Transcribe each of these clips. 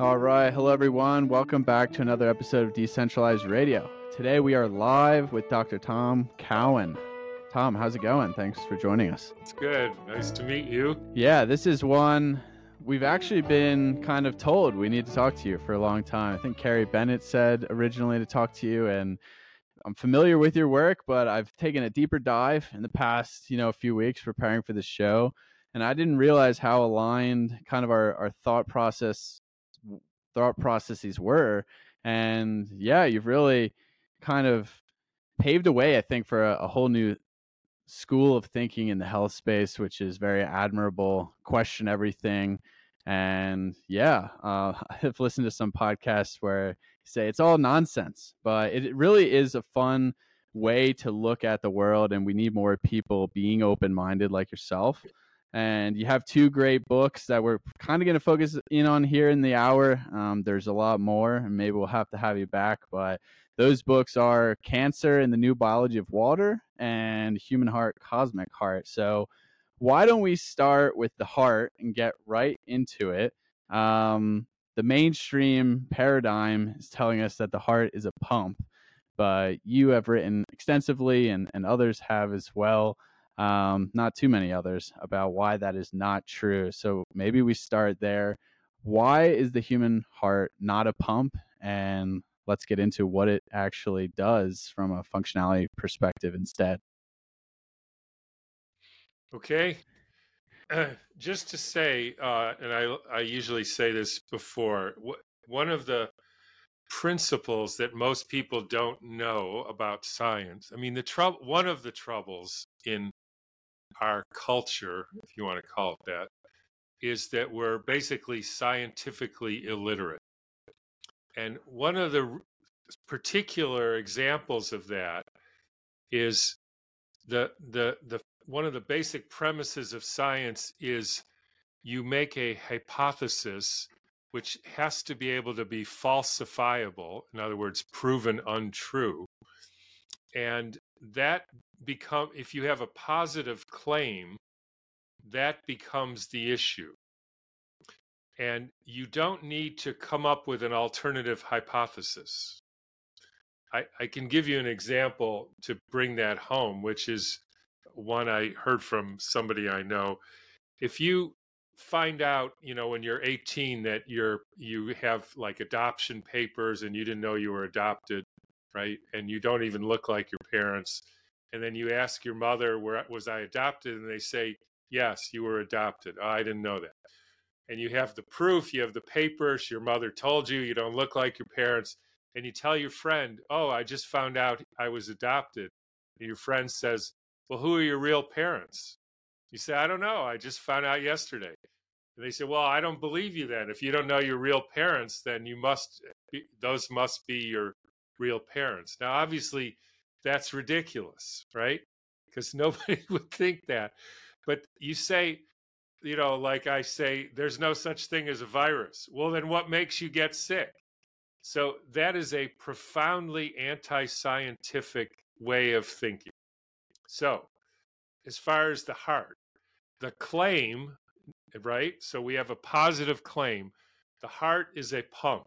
All right. Hello, everyone. Welcome back to another episode of Decentralized Radio. Today we are live with Dr. Tom Cowan. Tom, how's it going? Thanks for joining us. It's good. Nice to meet you. Yeah, this is one we've actually been kind of told we need to talk to you for a long time. I think Carrie Bennett said originally to talk to you, and I'm familiar with your work, but I've taken a deeper dive in the past, you know, a few weeks preparing for the show. And I didn't realize how aligned kind of our, our thought process thought processes were. And yeah, you've really kind of paved a way, I think, for a, a whole new school of thinking in the health space, which is very admirable. Question everything. And yeah, uh, I've listened to some podcasts where say it's all nonsense, but it really is a fun way to look at the world. And we need more people being open minded like yourself and you have two great books that we're kind of going to focus in on here in the hour. Um, there's a lot more, and maybe we'll have to have you back. But those books are Cancer and the New Biology of Water and Human Heart, Cosmic Heart. So, why don't we start with the heart and get right into it? Um, the mainstream paradigm is telling us that the heart is a pump, but you have written extensively, and, and others have as well um, not too many others, about why that is not true. So maybe we start there. Why is the human heart not a pump? And let's get into what it actually does from a functionality perspective instead. Okay. Uh, just to say, uh, and I, I usually say this before, wh- one of the principles that most people don't know about science. I mean, the trouble, one of the troubles in our culture, if you want to call it that, is that we're basically scientifically illiterate. And one of the particular examples of that is the the the one of the basic premises of science is you make a hypothesis which has to be able to be falsifiable in other words proven untrue and that become if you have a positive claim that becomes the issue. And you don't need to come up with an alternative hypothesis. I, I can give you an example to bring that home which is one i heard from somebody i know. If you find out you know when you're 18 that you're you have like adoption papers and you didn't know you were adopted right and you don't even look like your parents and then you ask your mother, "Where was I adopted?" and they say, "Yes, you were adopted." Oh, I didn't know that. And you have the proof, you have the papers. Your mother told you you don't look like your parents, and you tell your friend, "Oh, I just found out I was adopted." And your friend says, "Well, who are your real parents?" You say, "I don't know. I just found out yesterday." And they say, "Well, I don't believe you then. If you don't know your real parents, then you must eh, be, those must be your real parents." Now, obviously that's ridiculous, right? Because nobody would think that. But you say, you know, like I say, there's no such thing as a virus. Well, then what makes you get sick? So that is a profoundly anti scientific way of thinking. So, as far as the heart, the claim, right? So we have a positive claim. The heart is a pump.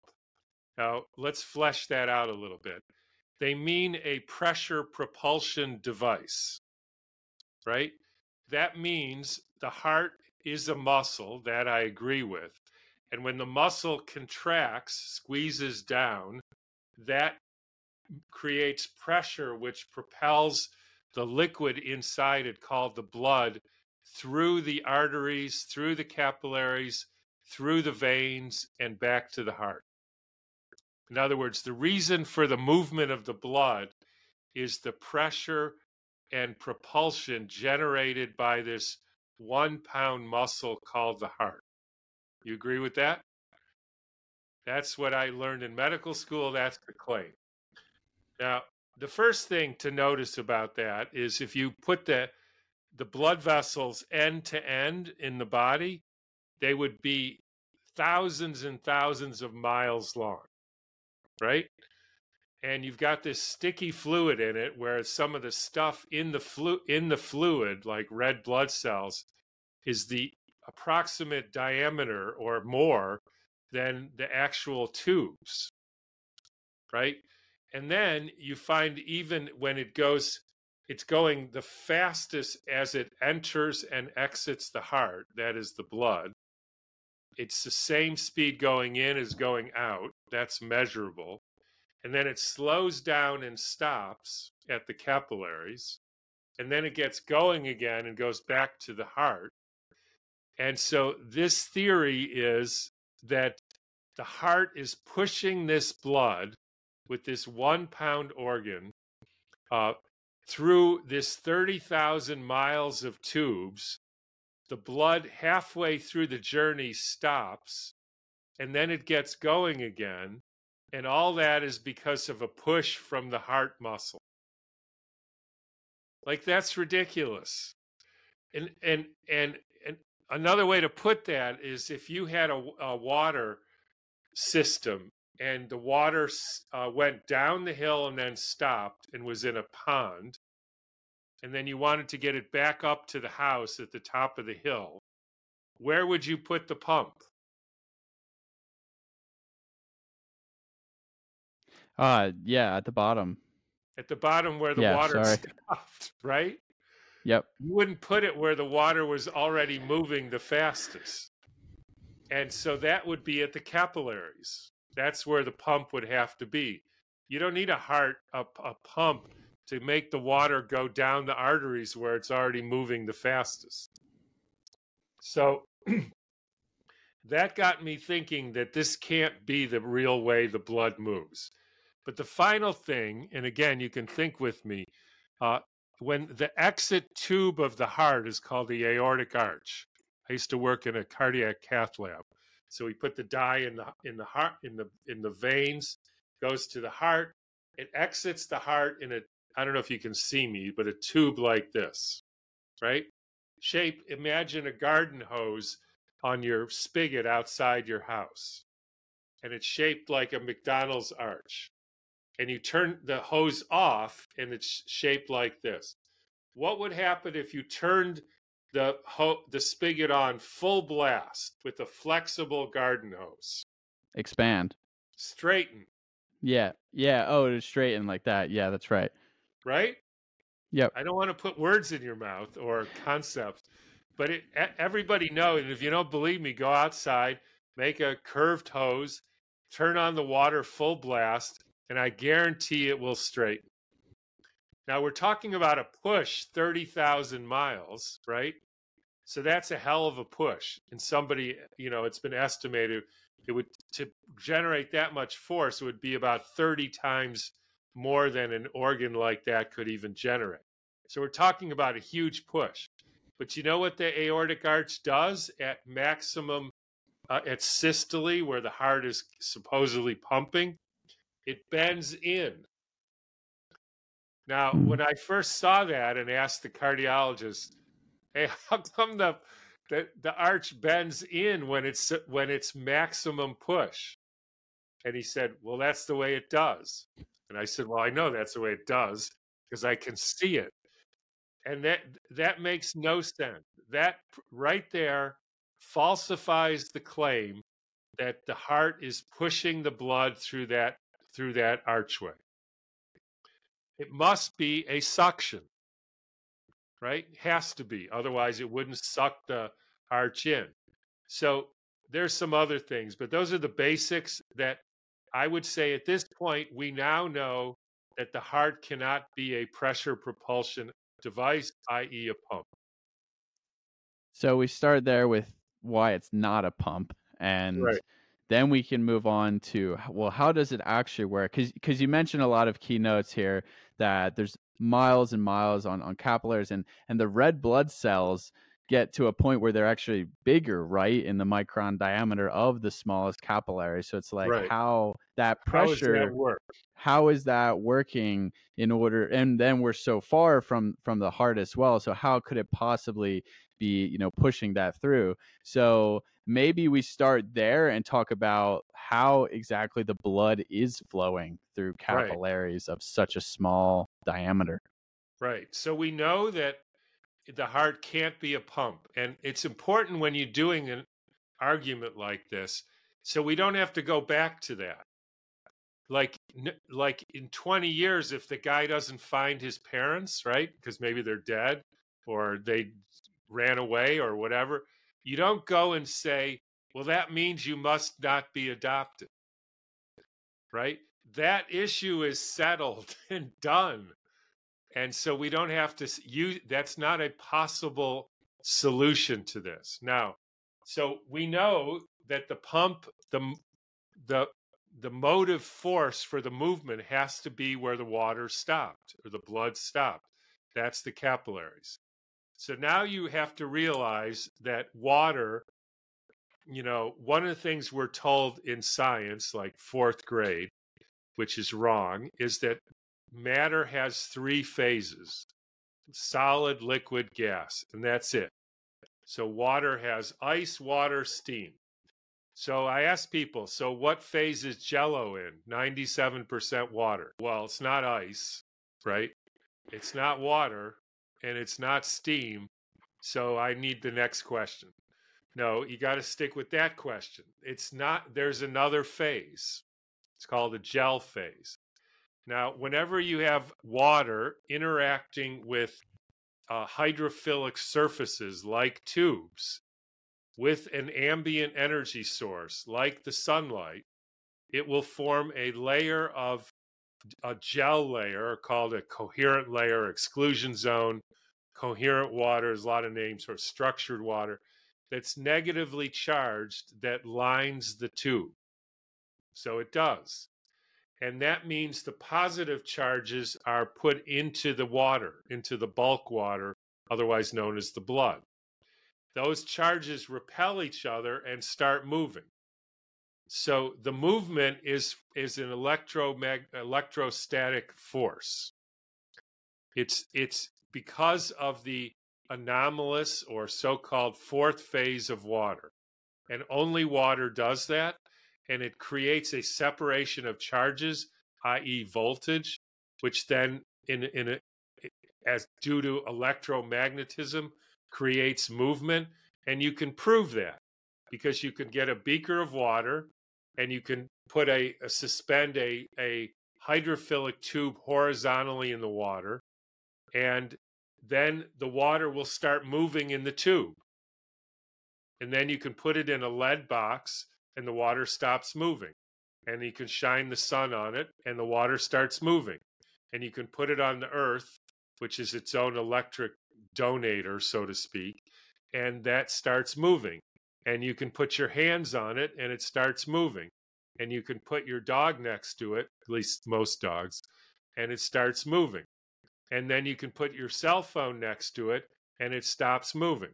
Now, let's flesh that out a little bit they mean a pressure propulsion device, right? That means the heart is a muscle, that I agree with. And when the muscle contracts, squeezes down, that creates pressure which propels the liquid inside it called the blood through the arteries, through the capillaries, through the veins, and back to the heart. In other words, the reason for the movement of the blood is the pressure and propulsion generated by this one pound muscle called the heart. You agree with that? That's what I learned in medical school. That's the claim. Now, the first thing to notice about that is if you put the the blood vessels end to end in the body, they would be thousands and thousands of miles long right? And you've got this sticky fluid in it where some of the stuff in the flu in the fluid, like red blood cells, is the approximate diameter or more than the actual tubes, right? And then you find even when it goes, it's going the fastest as it enters and exits the heart, that is the blood. It's the same speed going in as going out, that's measurable. And then it slows down and stops at the capillaries. And then it gets going again and goes back to the heart. And so this theory is that the heart is pushing this blood with this one pound organ uh, through this 30,000 miles of tubes. The blood halfway through the journey stops and then it gets going again. And all that is because of a push from the heart muscle. Like that's ridiculous. And and and and another way to put that is if you had a, a water system and the water uh, went down the hill and then stopped and was in a pond and then you wanted to get it back up to the house at the top of the hill where would you put the pump uh yeah at the bottom at the bottom where the Yeah, water sorry. stopped right yep you wouldn't put it where the water was already moving the fastest. And so that would be at the capillaries. That's where the pump would have to be. You don't need a heart, a, a pump to make the water go down the arteries where it's already moving the fastest. So that got me thinking that this can't be the real way the blood moves. But the final thing, and again, you can think with me, uh, when the exit tube of the heart is called the aortic arch. I used to work in a cardiac cath lab. So we put the dye in the in the heart in the in the veins, goes to the heart. It exits the heart in a I don't know if you can see me, but a tube like this, right? Shape. Imagine a garden hose on your spigot outside your house, and it's shaped like a McDonald's arch and you turn the hose off and it's shaped like this. What would happen if you turned the ho- the spigot on full blast with a flexible garden hose? expand Straighten, yeah yeah oh to straighten like that yeah that's right right? Yep. I don't want to put words in your mouth or concepts, but it, everybody knows. And if you don't believe me, go outside, make a curved hose, turn on the water full blast, and I guarantee it will straighten. Now we're talking about a push 30,000 miles, right? So that's a hell of a push. And somebody, you know, it's been estimated it would to generate that much force it would be about 30 times more than an organ like that could even generate. So we're talking about a huge push. But you know what the aortic arch does at maximum uh, at systole where the heart is supposedly pumping? It bends in. Now, Hmm. when I first saw that and asked the cardiologist, "Hey, how come the the, the arch bends in when it's when it's maximum push?" And he said, "Well, that's the way it does." And I said, "Well, I know that's the way it does because I can see it." And that that makes no sense. That right there falsifies the claim that the heart is pushing the blood through that through that archway. It must be a suction, right? Has to be. Otherwise, it wouldn't suck the arch in. So there's some other things, but those are the basics that I would say at this point, we now know that the heart cannot be a pressure propulsion device, i.e., a pump. So we start there with why it's not a pump, and Right. Then we can move on to well, how does it actually work? Because you mentioned a lot of keynotes here that there's miles and miles on on capillaries, and and the red blood cells get to a point where they're actually bigger, right, in the micron diameter of the smallest capillary. So it's like Right. how that How pressure that work? how is that working in order and then we're so far from from the heart as well so how could it possibly be you know pushing that through so maybe we start there and talk about how exactly the blood is flowing through Right. capillaries of such a small diameter Right. So we know that the heart can't be a pump. And it's important when you're doing an argument like this So we don't have to go back to that. Like like in 20 years if the guy doesn't find his parents, right? Because maybe they're dead or they ran away or whatever, you don't go and say, "Well, that means you must not be adopted." Right? That issue is settled and done. And so we don't have to use that's not a possible solution to this. Now, so we know that the pump the the the motive force for the movement has to be where the water stopped or the blood stopped. That's the capillaries. So now you have to realize that water, you know, one of the things we're told in science, like fourth grade, which is wrong, is that matter has three phases solid, liquid, gas, and that's it. So water has ice, water, steam. So I ask people, so what phase is Jello in? 97% water. Well, it's not ice, right? It's not water and it's not steam. So I need the next question. No, you got to stick with that question. It's not, there's another phase. It's called a gel phase. Now, whenever you have water interacting with uh, hydrophilic surfaces like tubes, with an ambient energy source like the sunlight, it will form a layer of a gel layer called a coherent layer, exclusion zone, coherent water, there's a lot of names for structured water that's negatively charged that lines the tube. So it does. And that means the positive charges are put into the water, into the bulk water, otherwise known as the blood those charges repel each other and start moving. So the movement is is an electromag- electrostatic force. It's it's because of the anomalous or so-called fourth phase of water. And only water does that and it creates a separation of charges, i.e. voltage, which then in in a, as due to electromagnetism creates movement. And you can prove that because you can get a beaker of water and you can put a, a suspend a, a hydrophilic tube horizontally in the water. And then the water will start moving in the tube. And then you can put it in a lead box and the water stops moving. And you can shine the sun on it and the water starts moving. And you can put it on the earth, which is its own electric donator, so to speak, and that starts moving. And you can put your hands on it and it starts moving. And you can put your dog next to it, at least most dogs, and it starts moving. And then you can put your cell phone next to it and it stops moving.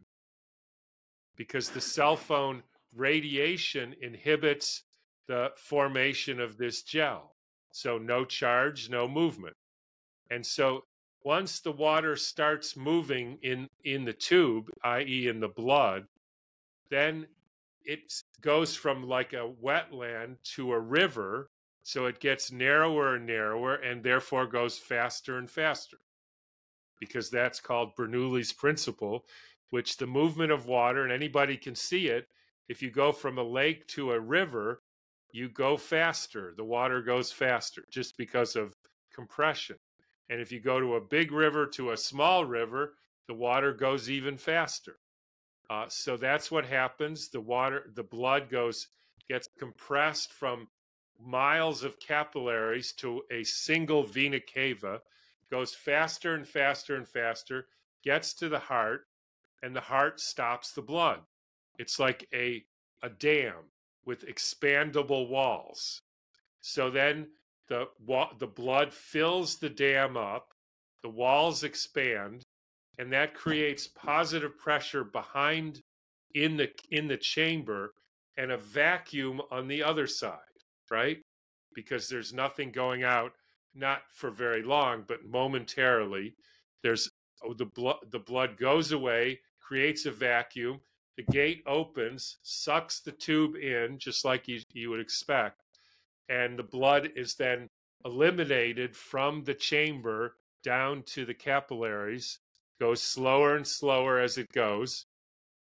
Because the cell phone radiation inhibits the formation of this gel. So, no charge, no movement. And so, once the water starts moving in in the tube i.e. in the blood then it goes from like a wetland to a river so it gets narrower and narrower and therefore goes faster and faster. Because that's called bernoulli's principle which the movement of water and anybody can see it if you go from a lake to a river you go faster. The water goes faster just because of compression. And if you go to a big river to a small river, the water goes even faster. Uh, so that's what happens. The water, the blood goes, gets compressed from miles of capillaries to a single vena cava, goes faster and faster and faster, gets to the heart, and the heart stops the blood. It's like a, a dam with expandable walls. So then the the blood fills the dam up, the walls expand, and that creates positive pressure behind in the in the chamber and a vacuum on the other side, right? Because there's nothing going out, not for very long, but momentarily. There's oh, the blood the blood goes away, creates a vacuum. The gate opens, sucks the tube in, just like you, you would expect and the blood is then eliminated from the chamber down to the capillaries goes slower and slower as it goes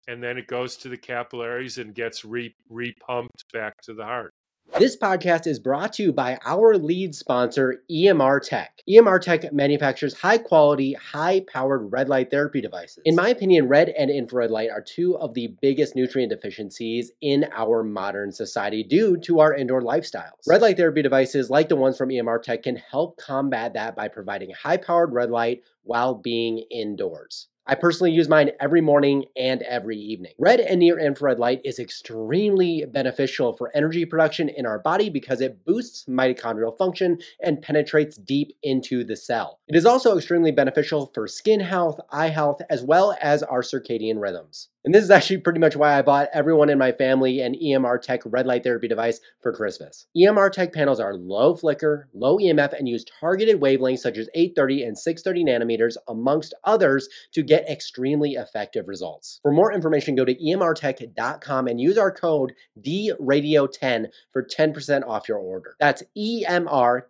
and then it goes to the capillaries and gets re repumped back to the heart. This podcast is brought to you by our lead sponsor, EMRtek. EMR Tech manufactures high quality, high powered red light therapy devices. In my opinion, red and infrared light are two of the biggest nutrient deficiencies in our modern society due to our indoor lifestyles. Red light therapy devices, like the ones from EMRtek, can help combat that by providing high powered red light while being indoors. I personally use mine every morning and every evening. Red and near infrared light is extremely beneficial for energy production in our body because it boosts mitochondrial function and penetrates deep into the cell. It is also extremely beneficial for skin health, eye health, as well as our circadian rhythms. And this is actually pretty much why I bought everyone in my family an EMRtek red light therapy device for Christmas. EMRtek panels are low flicker, low EMF, and use targeted wavelengths such as 830 and 630 nanometers, amongst others, to get extremely effective results. For more information, go to emrtek.com and use our code DRadio10 for 10% off your order. That's emrtek.com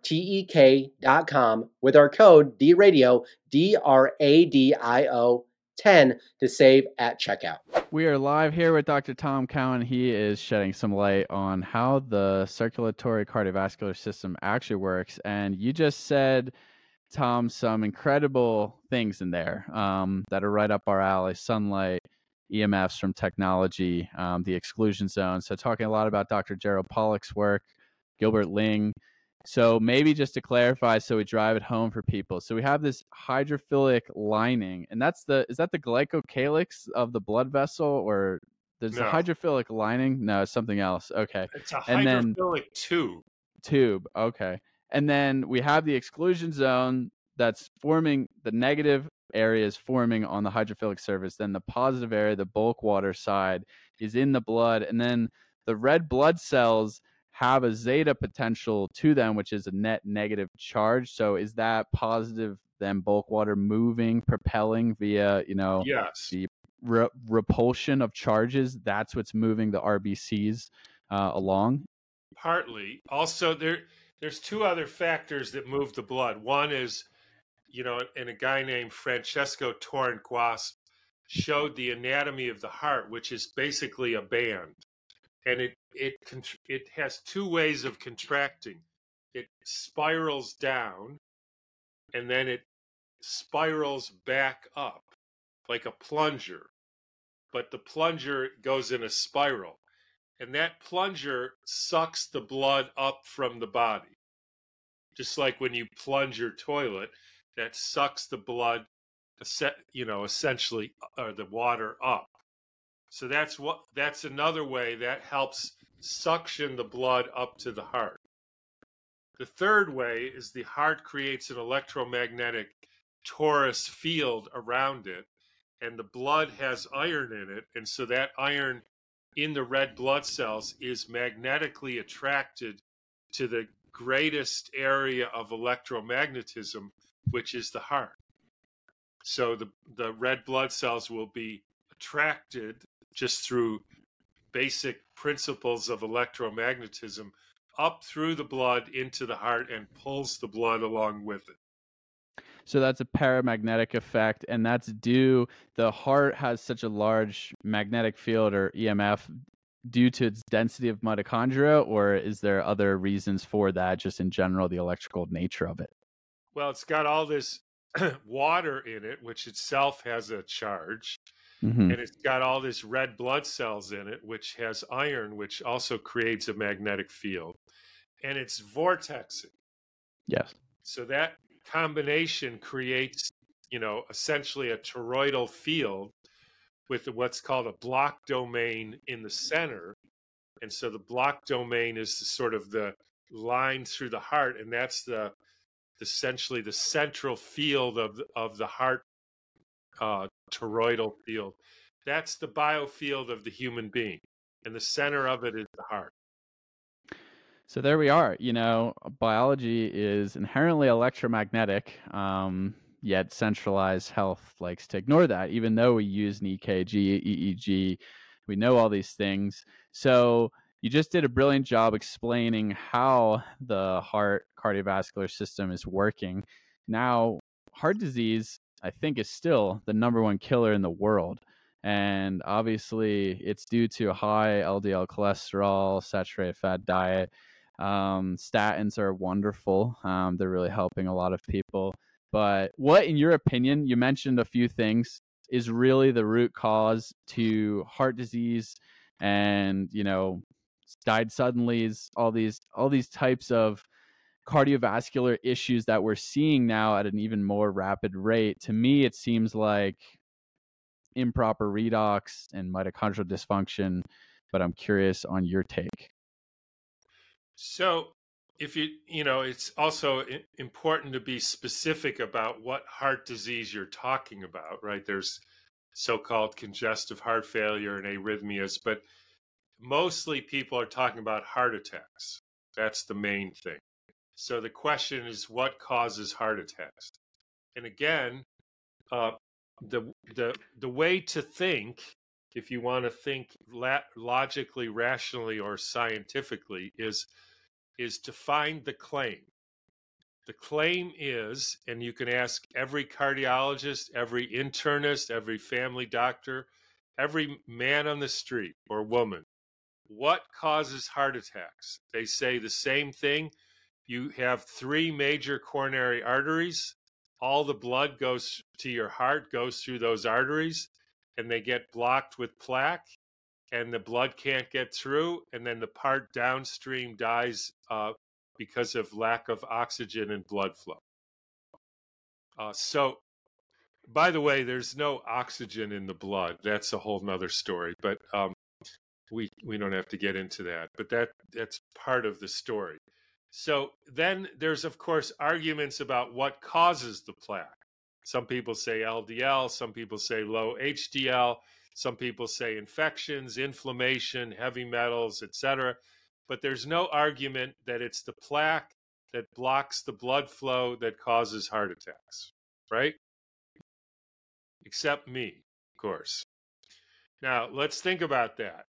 with our code DRadio, D R A D I O 10 to save at checkout. We are live here with Dr. Tom Cowan. He is shedding some light on how the circulatory cardiovascular system actually works. And you just said, Tom, some incredible things in there um, that are right up our alley sunlight, EMFs from technology, um, the exclusion zone. So, talking a lot about Dr. Gerald Pollack's work, Gilbert Ling, so maybe just to clarify, so we drive it home for people. So we have this hydrophilic lining, and that's the is that the glycocalyx of the blood vessel, or there's no. a hydrophilic lining? No, it's something else. Okay, it's a and hydrophilic then, tube. Tube. Okay, and then we have the exclusion zone that's forming the negative areas forming on the hydrophilic surface. Then the positive area, the bulk water side, is in the blood, and then the red blood cells have a zeta potential to them, which is a net negative charge. So is that positive then bulk water moving, propelling via, you know, yes. the re- repulsion of charges? That's what's moving the RBCs uh, along? Partly. Also, there there's two other factors that move the blood. One is, you know, and a guy named Francisco Torrent-Guasp showed the anatomy of the heart, which is basically a band and it it it has two ways of contracting. It spirals down, and then it spirals back up like a plunger, but the plunger goes in a spiral, and that plunger sucks the blood up from the body, just like when you plunge your toilet, that sucks the blood, you know, essentially, uh, or the water up. So that's what that's another way that helps suction the blood up to the heart. The third way is the heart creates an electromagnetic torus field around it, and the blood has iron in it, and so that iron in the red blood cells is magnetically attracted to the greatest area of electromagnetism, which is the heart. So the, the red blood cells will be attracted just through basic principles of electromagnetism up through the blood into the heart and pulls the blood along with it. So that's a paramagnetic effect, and that's due the heart has such a large magnetic field or EMF due to its density of mitochondria, or is there other reasons for that, just in general, the electrical nature of it? Well, it's got all this water in it, which itself has a charge. Mm-hmm. And it's got all this red blood cells in it, which has iron, which also creates a magnetic field. And it's vortexing. Yes. So that combination creates, you know, essentially a toroidal field with what's called a block domain in the center. And so the block domain is sort of the line through the heart, and that's the essentially the central field of the, of the heart uh, toroidal field. That's the biofield of the human being, and the center of it is the heart. So there we are. You know, biology is inherently electromagnetic, um, yet centralized health likes to ignore that, even though we use an EKG, EEG, we know all these things. So you just did a brilliant job explaining how the heart cardiovascular system is working. Now, heart disease I think is still the number one killer in the world. And obviously, it's due to a high LDL cholesterol, saturated fat diet. Um, statins are wonderful. Um, they're really helping a lot of people. But what, in your opinion, you mentioned a few things, is really the root cause to heart disease and, you know, died suddenly, is all these all these types of cardiovascular issues that we're seeing now at an even more rapid rate. To me, it seems like improper redox and mitochondrial dysfunction, but I'm curious on your take. So, if you, you know, it's also important to be specific about what heart disease you're talking about, right? There's so called congestive heart failure and arrhythmias, but mostly people are talking about heart attacks. That's the main thing. So the question is, what causes heart attacks? And again, uh, the the the way to think, if you want to think la- logically, rationally, or scientifically, is is to find the claim. The claim is, and you can ask every cardiologist, every internist, every family doctor, every man on the street or woman, what causes heart attacks? They say the same thing. You have three major coronary arteries. All the blood goes to your heart, goes through those arteries, and they get blocked with plaque, and the blood can't get through. And then the part downstream dies uh, because of lack of oxygen and blood flow. Uh, so, by the way, there's no oxygen in the blood. That's a whole nother story. But um, we we don't have to get into that but that that's part of the story so then there's of course arguments about what causes the plaque. Some people say ldl some people say low hdl some people say infections inflammation heavy metals etc but there's no argument that it's the plaque that blocks the blood flow that causes heart attacks right? Except me of course. Now let's think about that.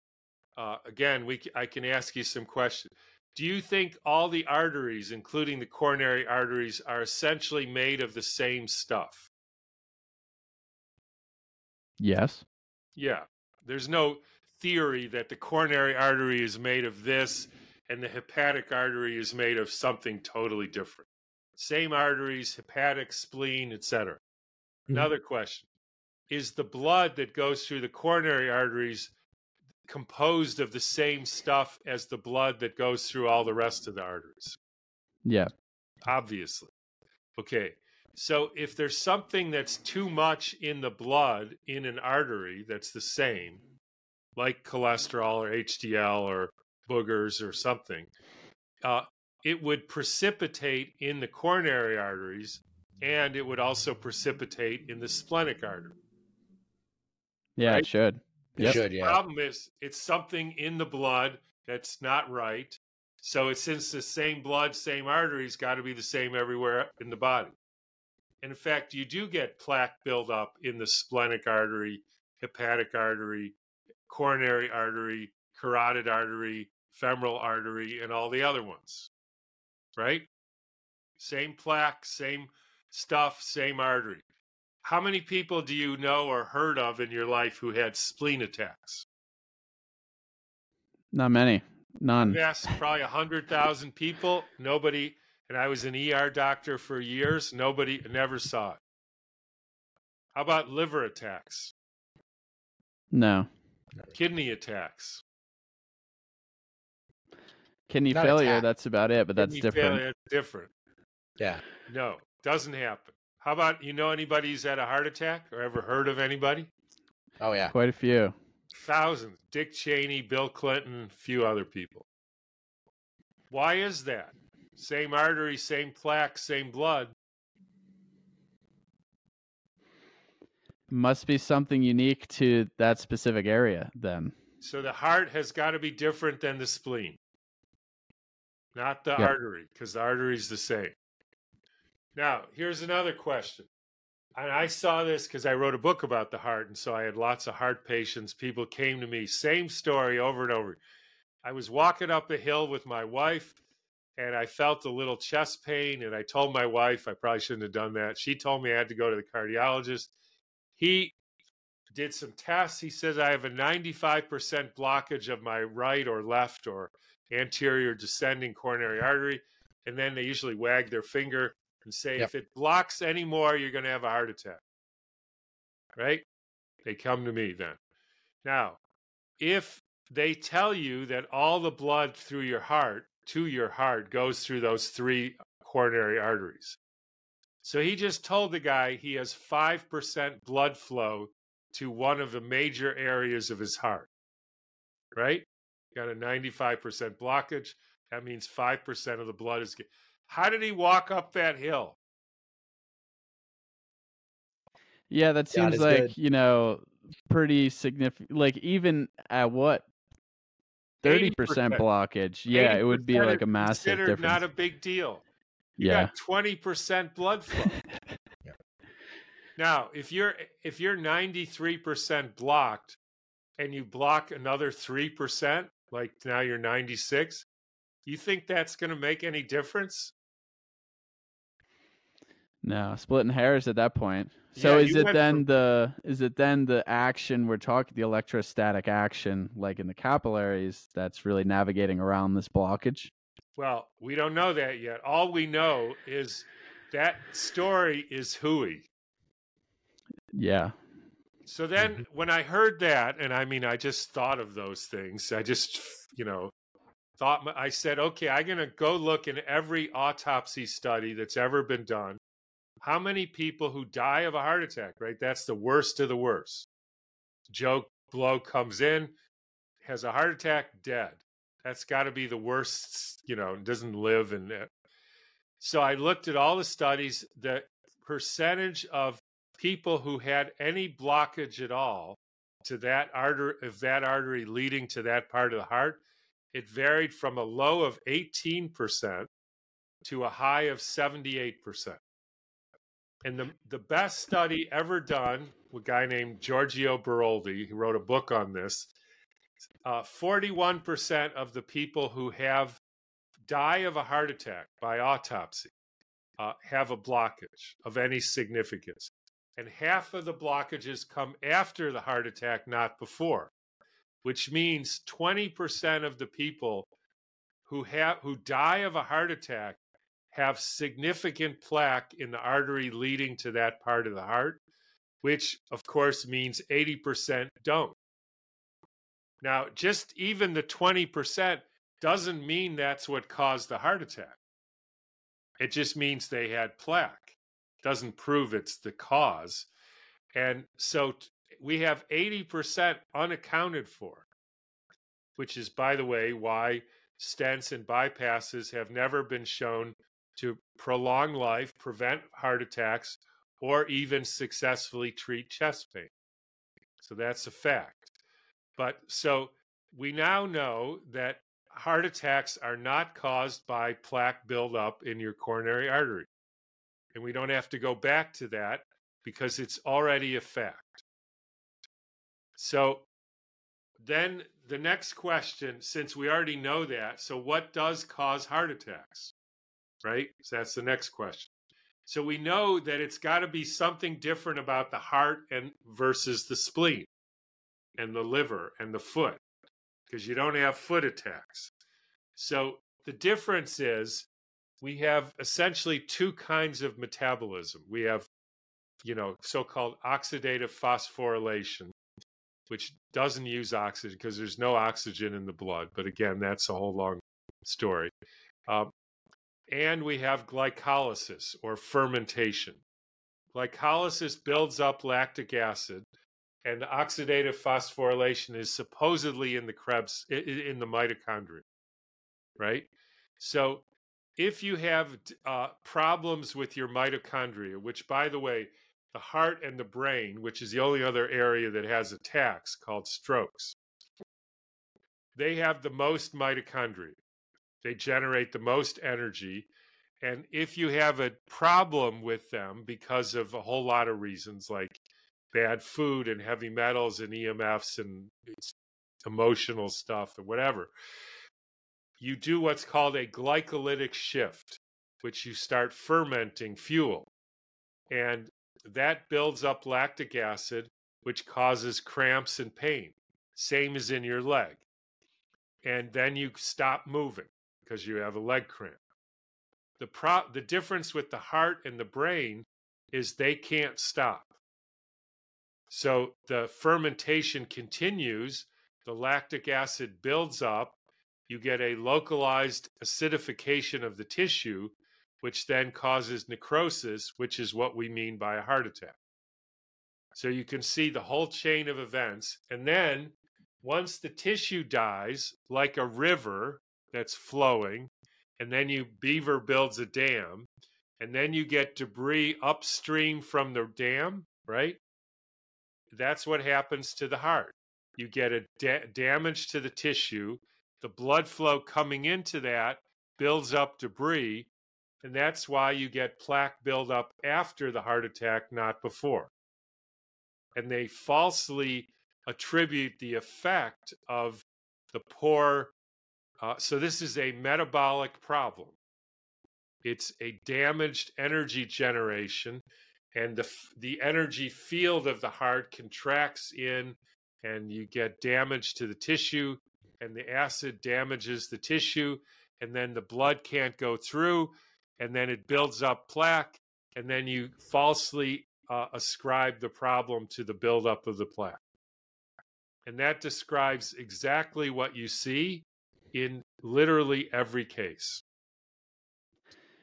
Uh, again, we I can ask you some questions. Do you think all the arteries, including the coronary arteries, are essentially made of the same stuff? Yes. Yeah. There's no theory that the coronary artery is made of this and the hepatic artery is made of something totally different. Same arteries, hepatic, spleen, etc. Mm-hmm. Another question Is the blood that goes through the coronary arteries composed of the same stuff as the blood that goes through all the rest of the arteries. Yeah. Obviously. Okay. So if there's something that's too much in the blood in an artery that's the same, like cholesterol or HDL or boogers or something, uh, it would precipitate in the coronary arteries and it would also precipitate in the splenic artery. Yeah, right? it should. Yep. Should, yeah. The problem is it's something in the blood that's not right. So it's since the same blood, same arteries got to be the same everywhere in the body. And in fact, you do get plaque buildup in the splenic artery, hepatic artery, coronary artery, carotid artery, femoral artery, and all the other ones. Right? Same plaque, same stuff, same artery. How many people do you know or heard of in your life who had spleen attacks? Not many. None. Yes, probably a hundred thousand people. Nobody, and I was an ER doctor for years. Nobody never saw it. How about liver attacks? No. Kidney attacks. Kidney Not failure, attack. that's about it, but Kidney that's different. Failure, different. Yeah. No, doesn't happen. How about you know anybody who's had a heart attack or ever heard of anybody? Oh yeah, quite a few. Thousands. Dick Cheney, Bill Clinton, a few other people. Why is that? Same artery, same plaque, same blood. Must be something unique to that specific area then. So the heart has got to be different than the spleen, not the yep. artery, because the artery is the same. Now, here's another question. And I saw this because I wrote a book about the heart. And so I had lots of heart patients. People came to me, same story over and over. I was walking up a hill with my wife and I felt a little chest pain. And I told my wife I probably shouldn't have done that. She told me I had to go to the cardiologist. He did some tests. He says I have a 95% blockage of my right or left or anterior descending coronary artery. And then they usually wag their finger and say, Yep. if it blocks anymore, you're going to have a heart attack. Right? They come to me then. Now, if they tell you that all the blood through your heart to your heart goes through those three coronary arteries. So he just told the guy he has 5% blood flow to one of the major areas of his heart. Right? Got a 95% blockage. That means 5% of the blood is. Ge- How did he walk up that hill? Yeah, that seems like, good. you know, pretty significant. Like, even at what? 30% 80%. blockage. Yeah, it would be like a massive difference. Not a big deal. You yeah. got 20% blood flow. Yeah. Now, if you're if you're 93% blocked and you block another 3%, like now you're 96, you think that's going to make any difference? No, splitting hairs at that point. So Yeah, is it then from- the is it then the action we're talking the electrostatic action like in the capillaries that's really navigating around this blockage? Well, we don't know that yet. All we know is that story is hooey. Yeah. So then Mm-hmm. when I heard that, and I mean, I just thought of those things. I just, you know, thought, I said, okay, I'm going to go look in every autopsy study that's ever been done. How many people who die of a heart attack, right? That's the worst of the worst. Joe Blow comes in, has a heart attack, dead. That's got to be the worst, you know, doesn't live. And eh. so I looked at all the studies. The percentage of people who had any blockage at all to that artery of that artery leading to that part of the heart it varied from a low of 18% to a high of 78% and the, the best study ever done a guy named giorgio baroldi who wrote a book on this uh, 41% of the people who have die of a heart attack by autopsy uh, have a blockage of any significance. And half of the blockages come after the heart attack, not before, which means 20% of the people who have who die of a heart attack have significant plaque in the artery leading to that part of the heart, which of course means 80% don't. Now, just even the 20% doesn't mean that's what caused the heart attack. It just means they had plaque doesn't prove it's the cause. And so we have 80% unaccounted for, which is, by the way, why stents and bypasses have never been shown to prolong life, prevent heart attacks, or even successfully treat chest pain. So that's a fact. But so we now know that heart attacks are not caused by plaque buildup in your coronary artery and we don't have to go back to that because it's already a fact. So then the next question, since we already know that, so what does cause heart attacks? Right? So that's the next question. So we know that it's got to be something different about the heart and versus the spleen and the liver and the foot because you don't have foot attacks. So the difference is we have essentially two kinds of metabolism. We have, you know, so-called oxidative phosphorylation, which doesn't use oxygen because there's no oxygen in the blood. But again, that's a whole long story. Um, and we have glycolysis or fermentation. Glycolysis builds up lactic acid, and oxidative phosphorylation is supposedly in the Krebs in the mitochondria, right? So if you have uh, problems with your mitochondria, which, by the way, the heart and the brain, which is the only other area that has attacks called strokes, they have the most mitochondria. They generate the most energy. And if you have a problem with them because of a whole lot of reasons, like bad food and heavy metals and EMFs and emotional stuff or whatever, you do what's called a glycolytic shift, which you start fermenting fuel. And that builds up lactic acid which causes cramps and pain. Same as in your leg. And then you stop moving because you have a leg cramp. The pro- the difference with the heart and the brain is they can't stop. So the fermentation continues, the lactic acid builds up, you get a localized acidification of the tissue, which then causes necrosis, which is what we mean by a heart attack. So you can see the whole chain of events. And then once the tissue dies, like a river that's flowing, and then you beaver builds a dam, and then you get debris upstream from the dam, right? That's what happens to the heart. You get a da- damage to the tissue, the blood flow coming into that builds up debris, and that's why you get plaque buildup after the heart attack, not before. And they falsely attribute the effect of the poor. Uh, so, this is a metabolic problem. It's a damaged energy generation, and the, the energy field of the heart contracts in, and you get damage to the tissue, and the acid damages the tissue, and then the blood can't go through, and then it builds up plaque, and then you falsely uh, ascribe the problem to the buildup of the plaque. And that describes exactly what you see in literally every case.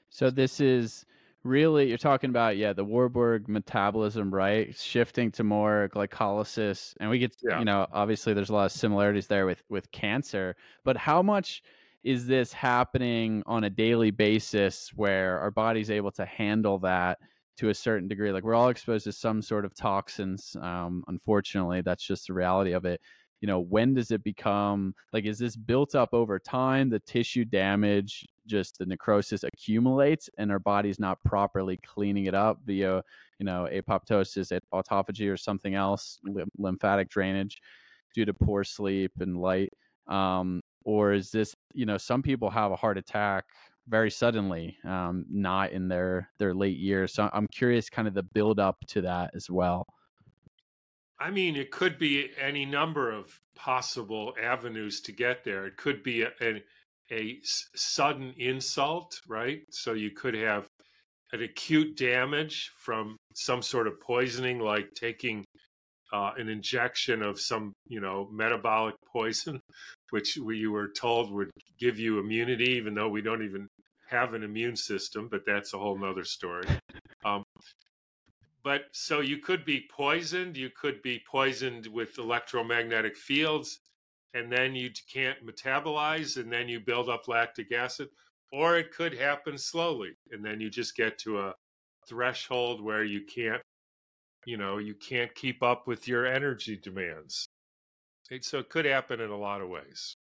So this is really you're talking about yeah the Warburg metabolism right shifting to more glycolysis and we get yeah. you know obviously there's a lot of similarities there with with cancer but how much is this happening on a daily basis where our body's able to handle that to a certain degree? Like we're all exposed to some sort of toxins um, unfortunately that's just the reality of it. You know when does it become like is this built up over time the tissue damage just the necrosis accumulates and our body's not properly cleaning it up via you know apoptosis autophagy or something else lymphatic drainage due to poor sleep and light? Um, or is this you know some people have a heart attack very suddenly um, not in their their late years so i'm curious kind of the build up to that as well I mean, it could be any number of possible avenues to get there. It could be a, a, a sudden insult, right? So you could have an acute damage from some sort of poisoning, like taking uh, an injection of some, you know, metabolic poison, which we, were told would give you immunity, even though we don't even have an immune system. But that's a whole nother story. Um, but so you could be poisoned you could be poisoned with electromagnetic fields and then you can't metabolize and then you build up lactic acid or it could happen slowly and then you just get to a threshold where you can't you know you can't keep up with your energy demands so it could happen in a lot of ways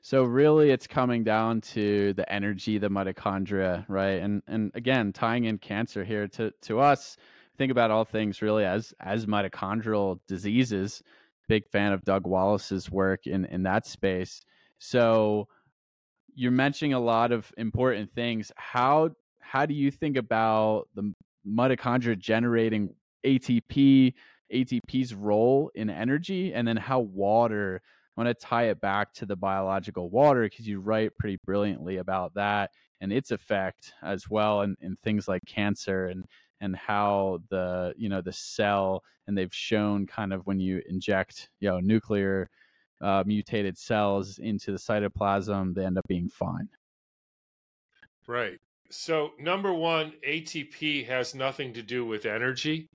so really it's coming down to the energy the mitochondria right and and again tying in cancer here to to us think about all things really as as mitochondrial diseases. Big fan of Doug Wallace's work in in that space. So you're mentioning a lot of important things. How how do you think about the mitochondria generating ATP, ATP's role in energy, and then how water? I want to tie it back to the biological water because you write pretty brilliantly about that and its effect as well, and, and things like cancer and and how the you know the cell and they've shown kind of when you inject you know nuclear uh, mutated cells into the cytoplasm they end up being fine right so number one atp has nothing to do with energy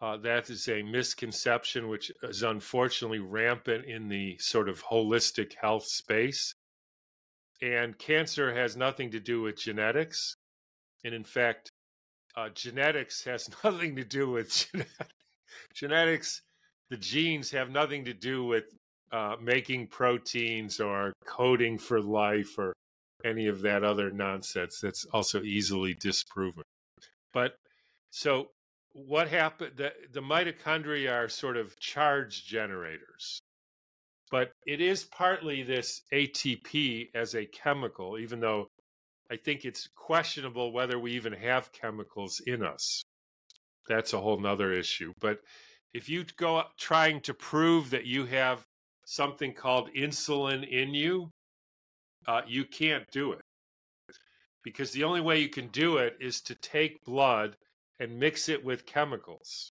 uh, that is a misconception which is unfortunately rampant in the sort of holistic health space and cancer has nothing to do with genetics and in fact uh, genetics has nothing to do with genetics. The genes have nothing to do with uh, making proteins or coding for life or any of that other nonsense that's also easily disproven. But so what happened? The, the mitochondria are sort of charge generators. But it is partly this ATP as a chemical, even though I think it's questionable whether we even have chemicals in us. That's a whole nother issue. But If you go trying to prove that you have something called insulin in you, uh, you can't do it. Because the only way you can do it is to take blood and mix it with chemicals.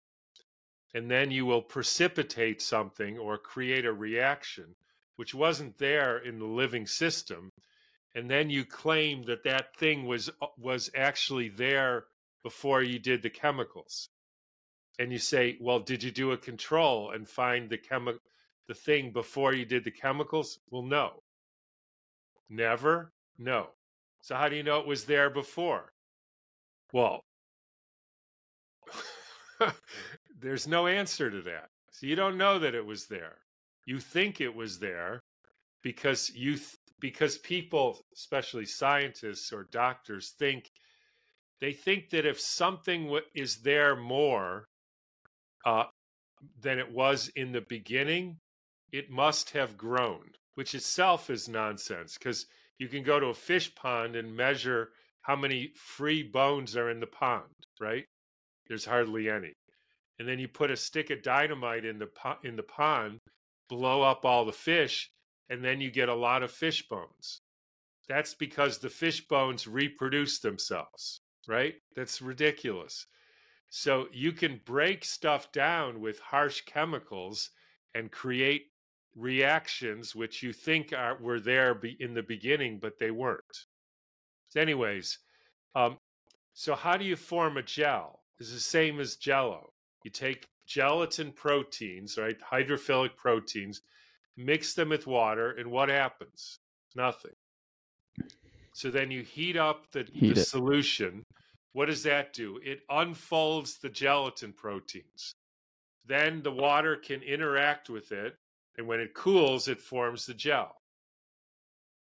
And then you will precipitate something or create a reaction which wasn't there in the living system. And then you claim that that thing was uh, was actually there before you did the chemicals. And you say, well, did you do a control and find the chemi- the thing before you did the chemicals? Well, no. Never? No. So how do you know it was there before? Well, there's no answer to that. So you don't know that it was there. You think it was there because you th- because people, especially scientists or doctors, think they think that if something w- is there more uh, than it was in the beginning, it must have grown, which itself is nonsense because you can go to a fish pond and measure how many free bones are in the pond, right? There's hardly any. And then you put a stick of dynamite in the po- in the pond, blow up all the fish, and then you get a lot of fish bones. That's because the fish bones reproduce themselves, right? That's ridiculous. So you can break stuff down with harsh chemicals and create reactions which you think are were there be, in the beginning, but they weren't. So anyways, um, so how do you form a gel? It's the same as Jello. You take gelatin proteins, right, hydrophilic proteins, mix them with water, and what happens? Nothing. So then you heat up the, Heat the solution. What does that do? It unfolds the gelatin proteins. Then the water can interact with it, and when it cools, it forms the gel.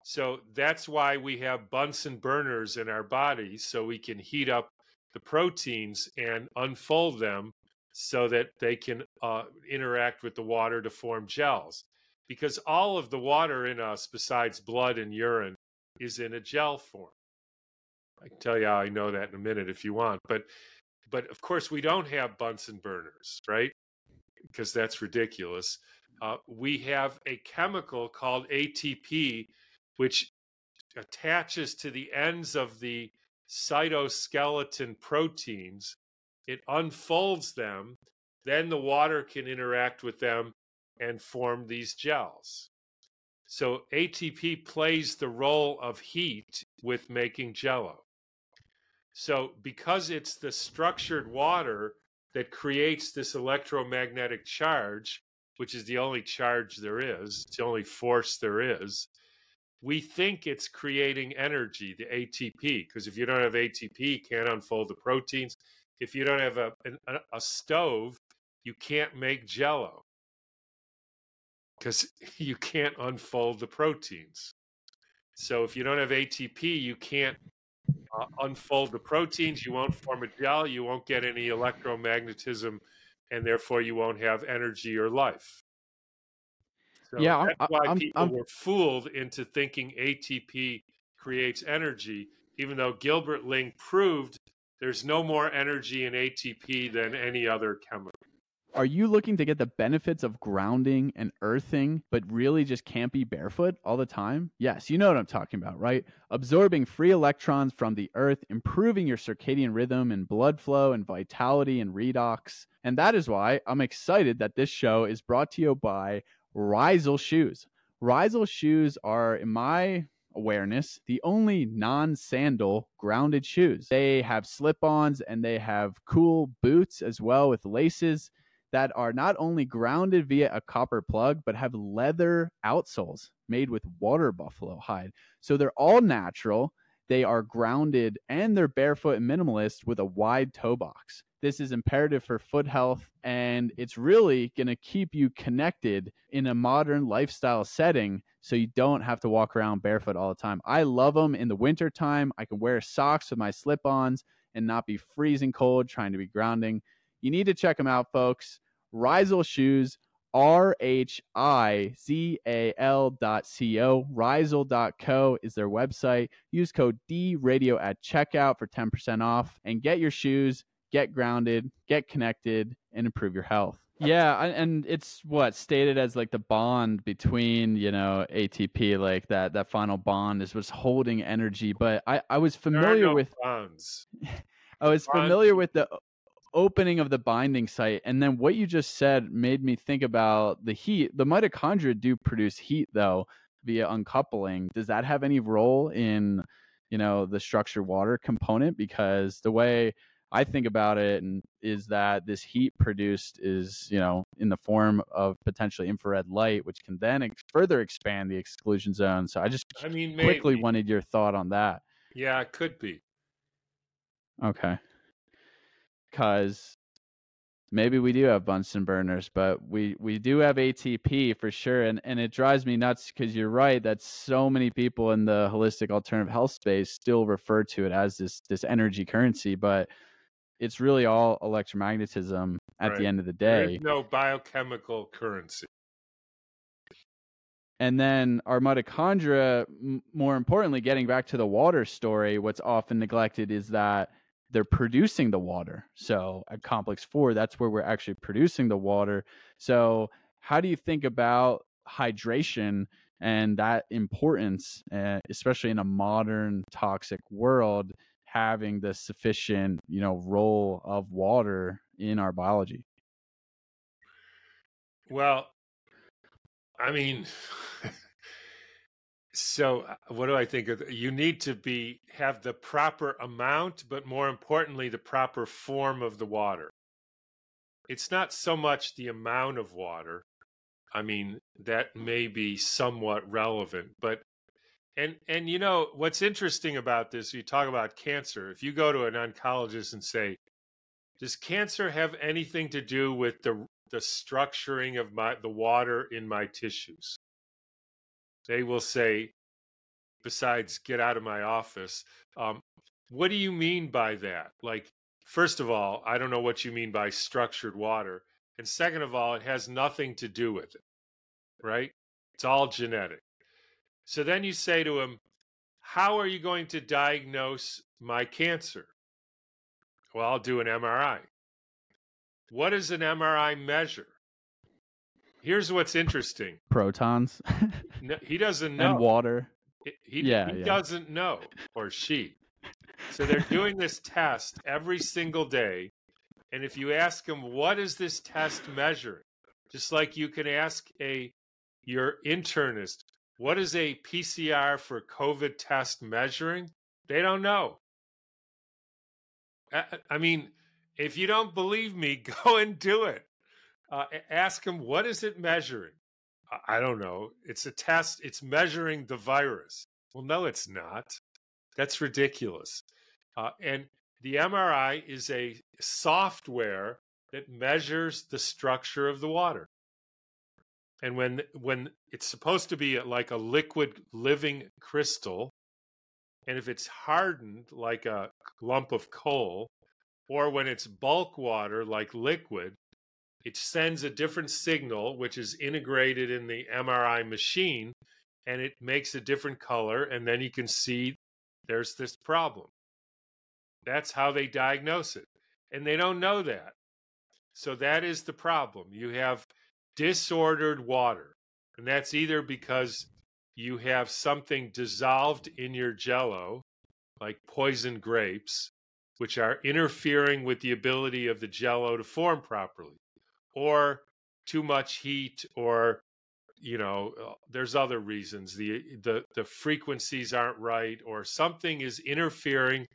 So that's why we have Bunsen burners in our bodies, so we can heat up the proteins and unfold them so that they can uh, interact with the water to form gels. Because all of the water in us, besides blood and urine, is in a gel form. I can tell you how I know that in a minute if you want, but but of course we don't have Bunsen burners, right? Because that's ridiculous. Uh, we have a chemical called ATP, which attaches to the ends of the cytoskeleton proteins. It unfolds them, then the water can interact with them and form these gels. So ATP plays the role of heat with making jello. So because it's the structured water that creates this electromagnetic charge, which is the only charge there is, it's the only force there is, we think it's creating energy, the ATP, because if you don't have ATP, you can't unfold the proteins. If you don't have a, a, a stove, you can't make jello because you can't unfold the proteins. So if you don't have ATP, you can't uh, unfold the proteins. You won't form a gel. You won't get any electromagnetism, and therefore you won't have energy or life. So Yeah, I'm- that's why I'm- people I'm- were fooled into thinking ATP creates energy, even though Gilbert Ling proved there's no more energy in ATP than any other chemical. Are you looking to get the benefits of grounding and earthing, but really just can't be barefoot all the time? Yes, you know what I'm talking about, right? Absorbing free electrons from the earth, improving your circadian rhythm and blood flow and vitality and redox. And that is why I'm excited that this show is brought to you by Rhizal Shoes. Rhizal shoes are, in my awareness, the only non sandal grounded shoes. They have slip ons and they have cool boots as well with laces that are not only grounded via a copper plug, but have leather outsoles made with water buffalo hide. So they're all natural. They are grounded and they're barefoot and minimalist with a wide toe box. This is imperative for foot health and it's really going to keep you connected in a modern lifestyle setting so you don't have to walk around barefoot all the time. I love them in the wintertime. I can wear socks with my slip ons and not be freezing cold trying to be grounding. You need to check them out, folks. Rhizal Shoes, R H I Z A L dot C O. Rhizal dot co is their website. Use code D radio at checkout for 10% off and get your shoes, get grounded, get connected, and improve your health. yeah, and it's what stated as like the bond between you know ATP, like that that final bond is what's holding energy. But I I was familiar no with bonds. I was Bond- familiar with the opening of the binding site, and then what you just said made me think about the heat. The mitochondria do produce heat though via uncoupling. Does that have any role in you know the structured water component? Because the way I think about it and is that this heat produced is, you know, in the form of potentially infrared light, which can then ex- further expand the exclusion zone. So I just I mean, quickly maybe. wanted your thought on that. Yeah, it could be. Okay. Cause maybe we do have Bunsen burners, but we we do have ATP for sure, and and it drives me nuts because you're right that so many people in the holistic alternative health space still refer to it as this this energy currency, but it's really all electromagnetism at Right. the end of the day. is no biochemical currency. And then our mitochondria, m- more importantly, getting back to the water story, what's often neglected is that they're producing the water. So at complex four, that's where we're actually producing the water. So, how do you think about hydration and that importance, uh, especially in a modern toxic world, having the sufficient, you know, role of water in our biology? Well, I mean, so uh, what do I think of? You need to be have the proper amount, but more importantly, the proper form of the water. It's not so much the amount of water. I mean, that may be somewhat relevant, but and and you know what's interesting about this? You talk about cancer. If you go to an oncologist and say, "Does cancer have anything to do with the the structuring of my the water in my tissues?" They will say, besides "get out of my office," um, what do you mean by that? Like, first of all, I don't know what you mean by structured water, and second of all, it has nothing to do with it, right? It's all genetic. So then you say to him, How are you going to diagnose my cancer? Well, I'll do an MRI. What does an MRI measure? Here's what's interesting. Protons No, he doesn't know. and water. He, he, Yeah, he yeah. doesn't know, or she. So they're doing this test every single day. And if you ask them, what is this test measuring? Just like you can ask a your internist, what is a PCR for COVID test measuring? They don't know. I, mean, if you don't believe me, go and do it. Uh, ask them, what is it measuring? I- I don't know. It's a test. It's measuring the virus. Well, no, it's not. That's ridiculous. Uh, and the MRI is a software that measures the structure of the water. And when when it's supposed to be like a liquid living crystal, and if it's hardened like a lump of coal, or when it's bulk water like liquid, it sends a different signal which is integrated in the MRI machine and it makes a different color and then you can see there's this problem. That's how they diagnose it. And they don't know that. So that is the problem. You have disordered water. And that's either because you have something dissolved in your jello, like poison grapes, which are interfering with the ability of the jello to form properly, or too much heat, or you know, uh, there's other reasons. The the the frequencies aren't right, or something is interfering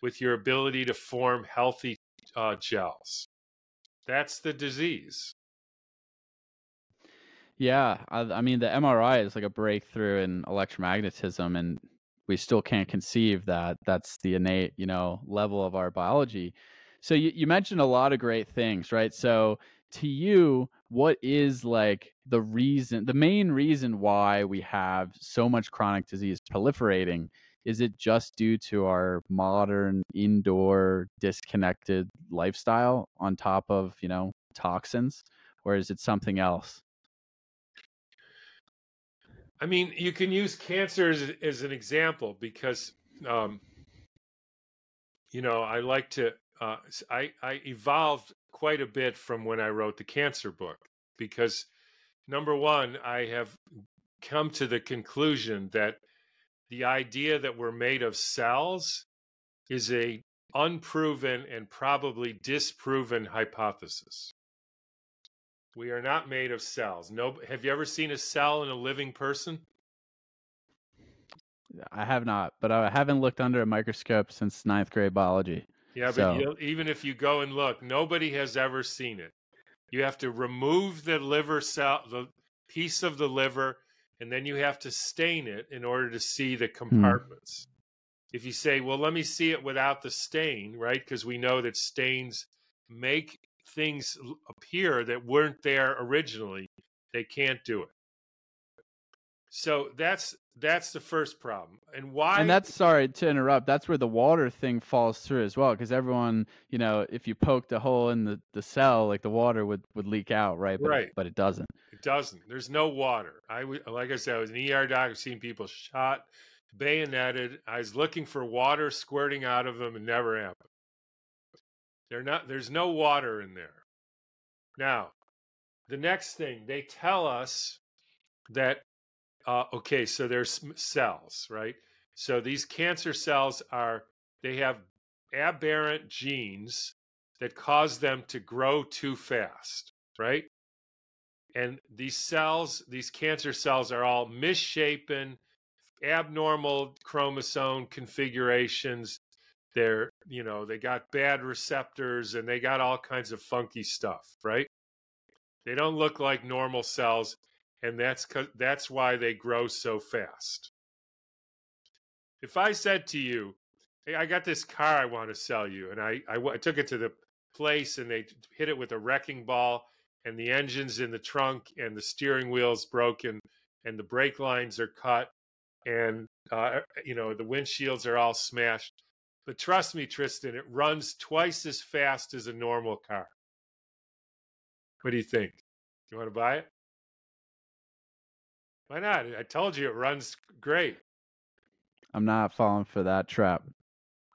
with your ability to form healthy uh, gels. That's the disease. Yeah, I, I mean the MRI is like a breakthrough in electromagnetism, and we still can't conceive that that's the innate, you know, level of our biology. So you, you mentioned a lot of great things, right? So to you, what is like the reason, the main reason why we have so much chronic disease proliferating? Is it just due to our modern indoor disconnected lifestyle on top of, you know, toxins? Or is it something else? I mean, you can use cancer as, as an example because, um, you know, I like to. Uh, I I evolved quite a bit from when I wrote the cancer book because number one, I have come to the conclusion that the idea that we're made of cells is a unproven and probably disproven hypothesis. We are not made of cells. No, have you ever seen a cell in a living person? I have not, but I haven't looked under a microscope since ninth grade biology. Yeah, but you, even if you go and look, nobody has ever seen it. You have to remove the liver cell, the piece of the liver, and then you have to stain it in order to see the hmm. compartments. If you say, well, let me see it without the stain, right? Because we know that stains make things appear that weren't there originally, they can't do it. So that's that's the first problem. And why And that's sorry to interrupt. That's where the water thing falls through as well, because everyone, you know, if you poked a hole in the, the cell, like the water would, would leak out, right? But Right. It, but it doesn't. It doesn't. There's no water. I like I said, I was an ER doc. I've seen people shot, bayoneted. I was looking for water squirting out of them, and never happened. They're not. There's no water in there. Now, the next thing they tell us that uh, okay, so there's cells, right? So these cancer cells are they have aberrant genes that cause them to grow too fast, right? and these cells these cancer cells are all misshapen abnormal chromosome configurations they're you know they got bad receptors and they got all kinds of funky stuff right? They don't look like normal cells and that's that's why they grow so fast. If i said to you hey i got this car i want to sell you and I I took it to the place and they hit it with a wrecking ball and the engine's in the trunk and the steering wheel's broken and the brake lines are cut and uh, you know the windshields are all smashed but trust me tristan it runs twice as fast as a normal car what do you think Do you want to buy it why not i told you it runs great I'm not falling for that trap.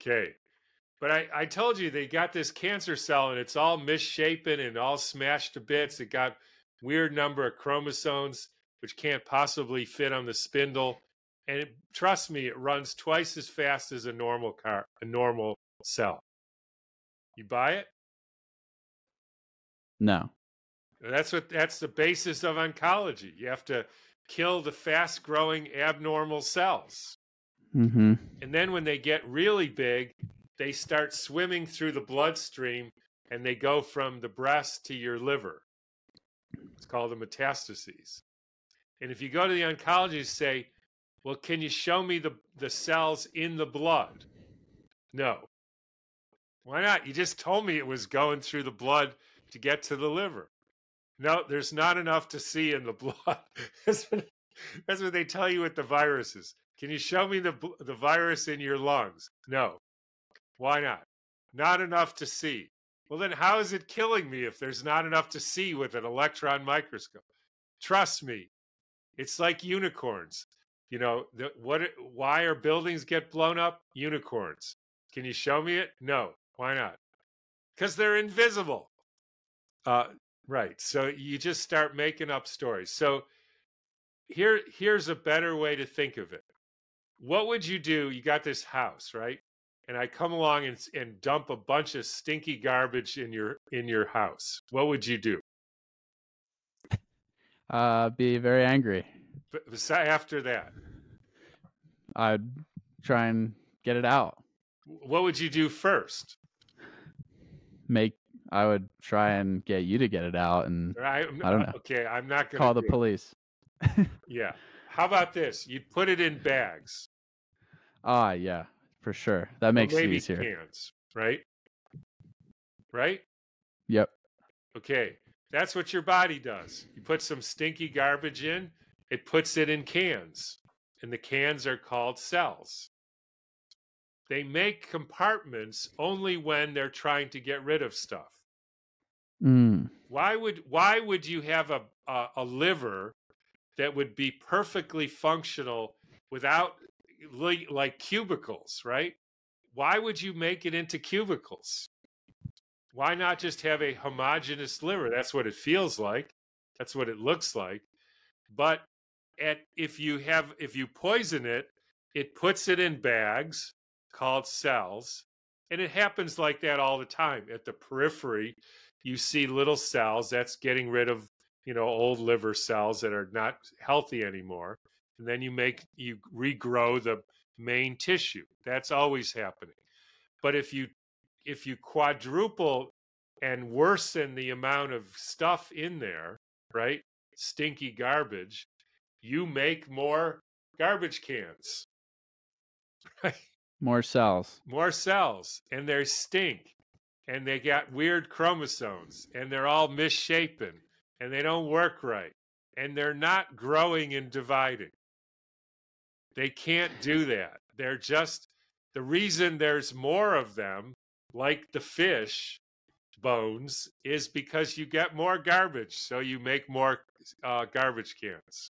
Okay. But I, I told you they got this cancer cell and it's all misshapen and all smashed to bits. It got weird number of chromosomes which can't possibly fit on the spindle. And it, trust me, it runs twice as fast as a normal car, a normal cell. You buy it? No. That's what that's the basis of oncology. You have to kill the fast growing abnormal cells. Mm-hmm. And then when they get really big, they start swimming through the bloodstream and they go from the breast to your liver. It's called the metastases. And if you go to the oncologist, say, Well, can you show me the, the cells in the blood? No. Why not? You just told me it was going through the blood to get to the liver. No, there's not enough to see in the blood. that's, what, that's what they tell you with the viruses. Can you show me the the virus in your lungs? No. Why not? Not enough to see. Well, then how is it killing me if there's not enough to see with an electron microscope? Trust me, it's like unicorns. You know, the, what? Why are buildings get blown up? Unicorns. Can you show me it? No. Why not? Because they're invisible. Uh, right. So you just start making up stories. So here, here's a better way to think of it. What would you do? You got this house, right? And I come along and, and dump a bunch of stinky garbage in your in your house. What would you do? Uh, be very angry. But after that, I'd try and get it out. what would you do first? Make. I would try and get you to get it out and I, I don't know. Okay, I'm not going to call the police. Yeah. How about this? You'd put it in bags. Ah, yeah, for sure. That makes it maybe easier. cans, right? Right? Yep. Okay, that's what your body does. You put some stinky garbage in, it puts it in cans, and the cans are called cells. They make compartments only when they're trying to get rid of stuff. Mm. Why would why would you have a a, a liver that would be perfectly functional without li- like cubicles, right? Why would you make it into cubicles? why not just have a homogeneous liver? That's what it feels like. That's what it looks like. But at if you have if you poison it, it puts it in bags called cells. And it happens like that all the time. At the periphery, you see little cells that's getting rid of, you know, old liver cells that are not healthy anymore. And then you make you regrow the main tissue. That's always happening. But if you if you quadruple and worsen the amount of stuff in there, right? Stinky garbage, you make more garbage cans. More cells. More cells. And they stink. And they got weird chromosomes. And they're all misshapen. And they don't work right. And they're not growing and dividing. They can't do that. They're just the reason there's more of them, like the fish bones, is because you get more garbage. So you make more uh, garbage cans.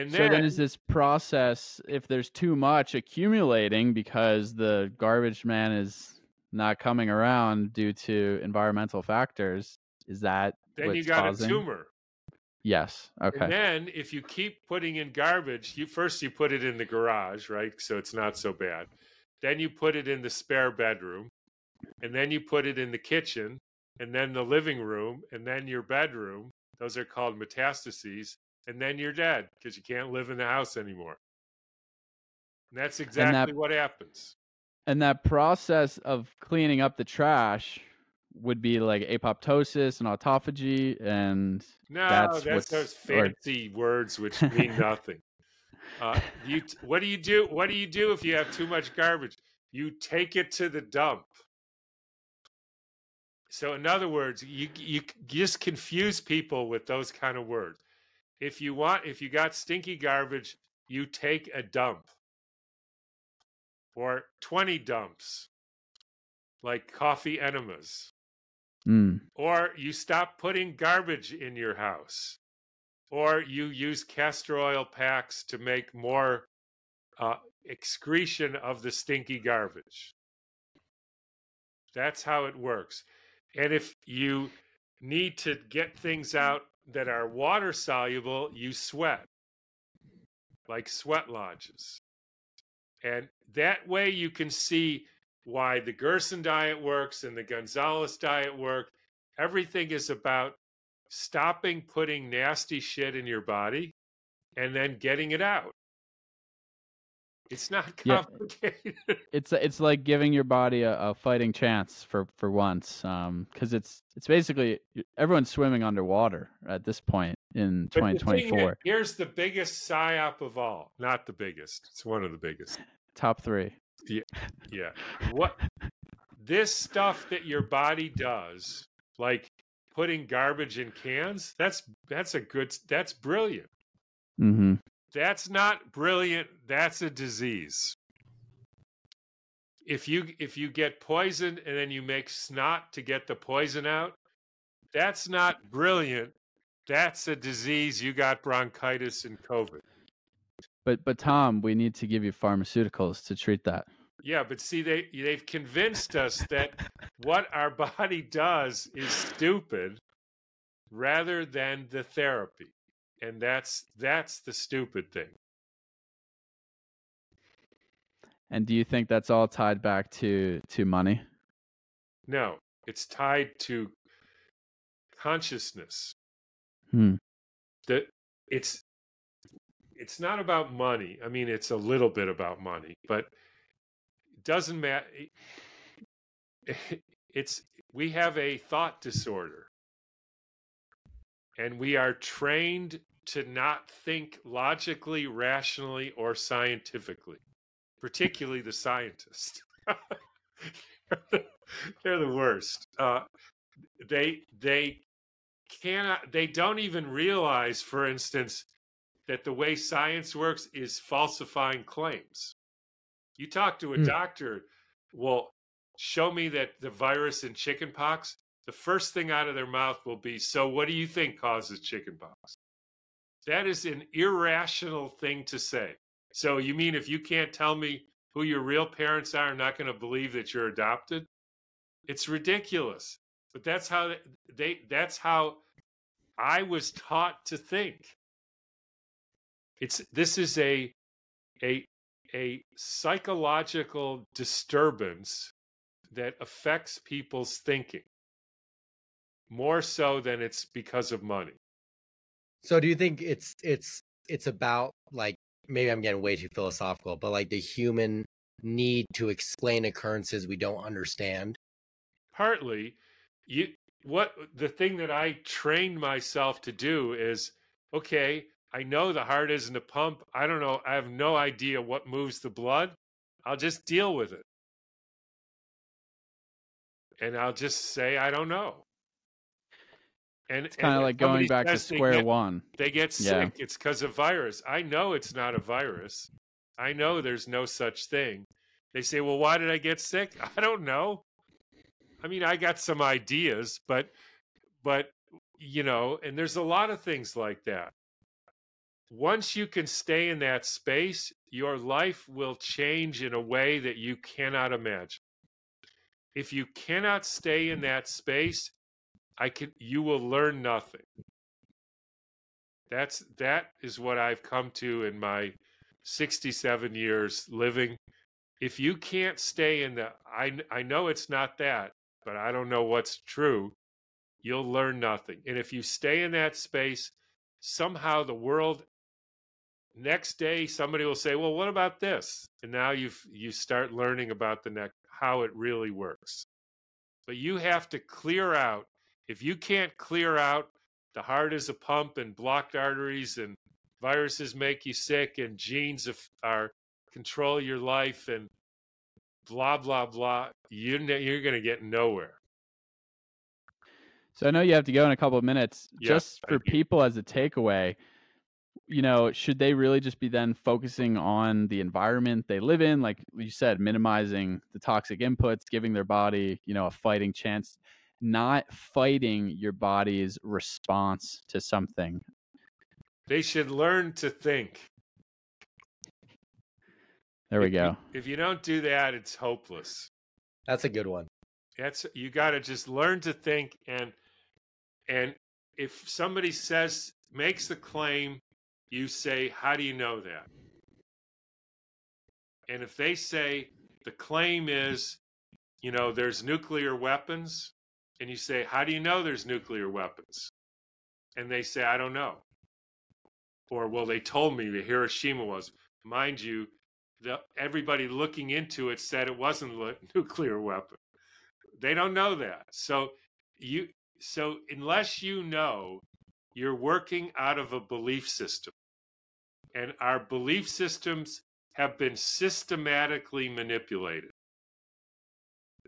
And then, so then is this process if there's too much accumulating because the garbage man is not coming around due to environmental factors? Is that then you got causing? a tumor? Yes. Okay. And then if you keep putting in garbage, you first you put it in the garage, right? So it's not so bad. Then you put it in the spare bedroom, and then you put it in the kitchen, and then the living room, and then your bedroom. Those are called metastases and then you're dead because you can't live in the house anymore. And that's exactly and that, what happens. And that process of cleaning up the trash would be like apoptosis and autophagy and no that's, that's those fancy or... words which mean nothing uh, you what do you do what do you do if you have too much garbage you take it to the dump so in other words you you just confuse people with those kind of words if you want if you got stinky garbage you take a dump. Or 20 dumps. Like coffee enemas. Mm. or you stop putting garbage in your house. Or you use castor oil packs to make more uh, excretion of the stinky garbage. That's how it works. And if you need to get things out that are water soluble, you sweat, like sweat lodges. And that way you can see why the Gerson diet works and the Gonzalez diet work. Everything is about stopping putting nasty shit in your body and then getting it out. It's not complicated. Yeah. It's it's like giving your body a, a fighting chance for for once, because um, it's it's basically everyone's swimming underwater at this point in 2024. here's the biggest psyop of all. Not the biggest. It's one of the biggest. Top three. Yeah, yeah. What this stuff that your body does, like putting garbage in cans, that's that's a good. That's brilliant. Mm-hmm. That's not brilliant. That's a disease. If you if you get poisoned and then you make snot to get the poison out, that's not brilliant. That's a disease. You got bronchitis and COVID. But but Tom, we need to give you pharmaceuticals to treat that. Yeah, but see, they they've convinced us that what our body does is stupid, rather than the therapy and that's that's the stupid thing. And do you think that's all tied back to to money? No it's tied to consciousness. Hmm. that it's it's not about money. I mean it's a little bit about money but it doesn't matter it's we have a thought disorder. And we are trained to not think logically, rationally, or scientifically, particularly the scientists. They're the worst. Uh, they they cannot. They don't even realize, for instance, that the way science works is falsifying claims. You talk to a mm. doctor, well, show me that the virus in chickenpox. The first thing out of their mouth will be, "So, what do you think causes chickenpox?" That is an irrational thing to say. So you mean if you can't tell me who your real parents are, I'm not going to believe that you're adopted? It's ridiculous. But that's how they that's how I was taught to think. It's this is a a a psychological disturbance that affects people's thinking more so than it's because of money. So do you think it's it's it's about like maybe I'm getting way too philosophical, but like the human need to explain occurrences we don't understand? Partly, you what the thing that I trained myself to do is okay, I know the heart isn't a pump. I don't know. I have no idea what moves the blood. I'll just deal with it. And I'll just say, I don't know. And it's kind of like going back to square get, one. They get sick. Yeah. It's because of virus. I know it's not a virus. I know there's no such thing. They say, well, why did I get sick? I don't know. I mean, I got some ideas, but, but, you know, and there's a lot of things like that. Once you can stay in that space, your life will change in a way that you cannot imagine. If you cannot stay in that space, I can you will learn nothing. That's that is what I've come to in my 67 years living. If you can't stay in the I I know it's not that, but I don't know what's true, you'll learn nothing. And if you stay in that space, somehow the world next day somebody will say, "Well, what about this?" And now you've you start learning about the next how it really works. But you have to clear out if you can't clear out the heart is a pump and blocked arteries and viruses make you sick and genes are control your life and blah blah blah you you're going to get nowhere. So i know you have to go in a couple of minutes. Yes, just for people as a takeaway you know should they really just be then focusing on the environment they live in? Like you said minimizing the toxic inputs giving their body you know a fighting chance not fighting your body's response to something. They should learn to think. There we if go. You, if you don't do that, it's hopeless. That's a good one. That's you got to just learn to think and and if somebody says makes the claim, you say, "How do you know that?" And if they say the claim is, you know, there's nuclear weapons, and you say, How do you know there's nuclear weapons? And they say, I don't know. Or, well, they told me that Hiroshima was. Mind you, the, everybody looking into it said it wasn't a nuclear weapon. They don't know that. So you so unless you know you're working out of a belief system. And our belief systems have been systematically manipulated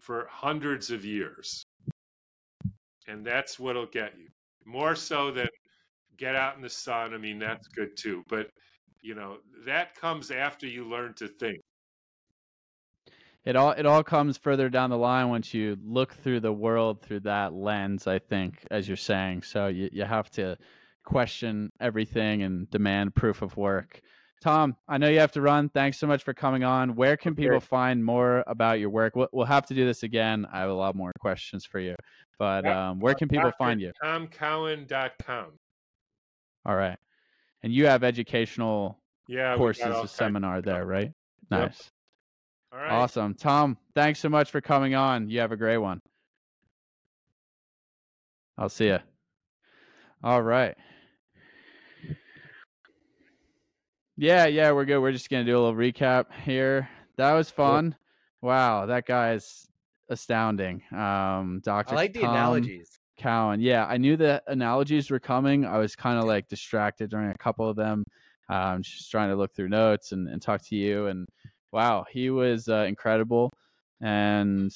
for hundreds of years and that's what'll get you more so than get out in the sun. I mean, that's good too, but you know that comes after you learn to think. It all it all comes further down the line once you look through the world through that lens. I think, as you're saying, so you you have to question everything and demand proof of work. Tom, I know you have to run. Thanks so much for coming on. Where can people find more about your work? We'll, we'll have to do this again. I have a lot more questions for you. But um, where can people find you? TomCowan.com. All right. And you have educational yeah, courses, a seminar there, right? Nice. Yep. All right. Awesome. Tom, thanks so much for coming on. You have a great one. I'll see you. All right. Yeah, yeah, we're good. We're just gonna do a little recap here. That was fun. Wow, that guy's astounding. Um, Doctor. I like the analogies. Cowan. Yeah, I knew the analogies were coming. I was kind of like distracted during a couple of them. Um, just trying to look through notes and, and talk to you. And wow, he was uh, incredible. And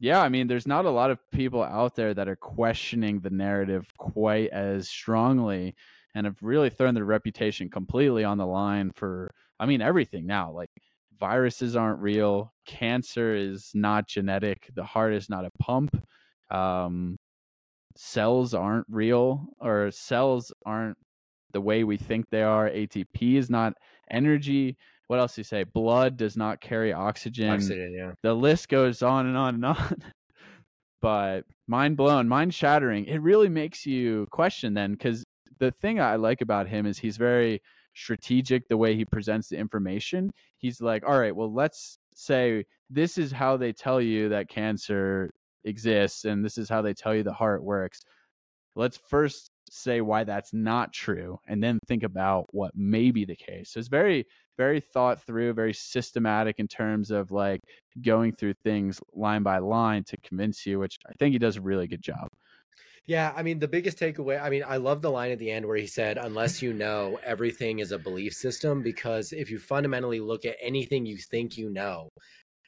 yeah, I mean, there's not a lot of people out there that are questioning the narrative quite as strongly and have really thrown their reputation completely on the line for, I mean, everything now. Like viruses aren't real, cancer is not genetic, the heart is not a pump, um, cells aren't real, or cells aren't the way we think they are. ATP is not energy. What else do you say? Blood does not carry oxygen. Oxygen, yeah. The list goes on and on and on. but mind blown, mind shattering. It really makes you question then because the thing I like about him is he's very strategic the way he presents the information. He's like, all right, well, let's say this is how they tell you that cancer exists and this is how they tell you the heart works. Let's first say why that's not true and then think about what may be the case. So it's very, very thought through, very systematic in terms of like going through things line by line to convince you, which I think he does a really good job. Yeah, I mean, the biggest takeaway, I mean, I love the line at the end where he said, unless you know, everything is a belief system. Because if you fundamentally look at anything you think you know,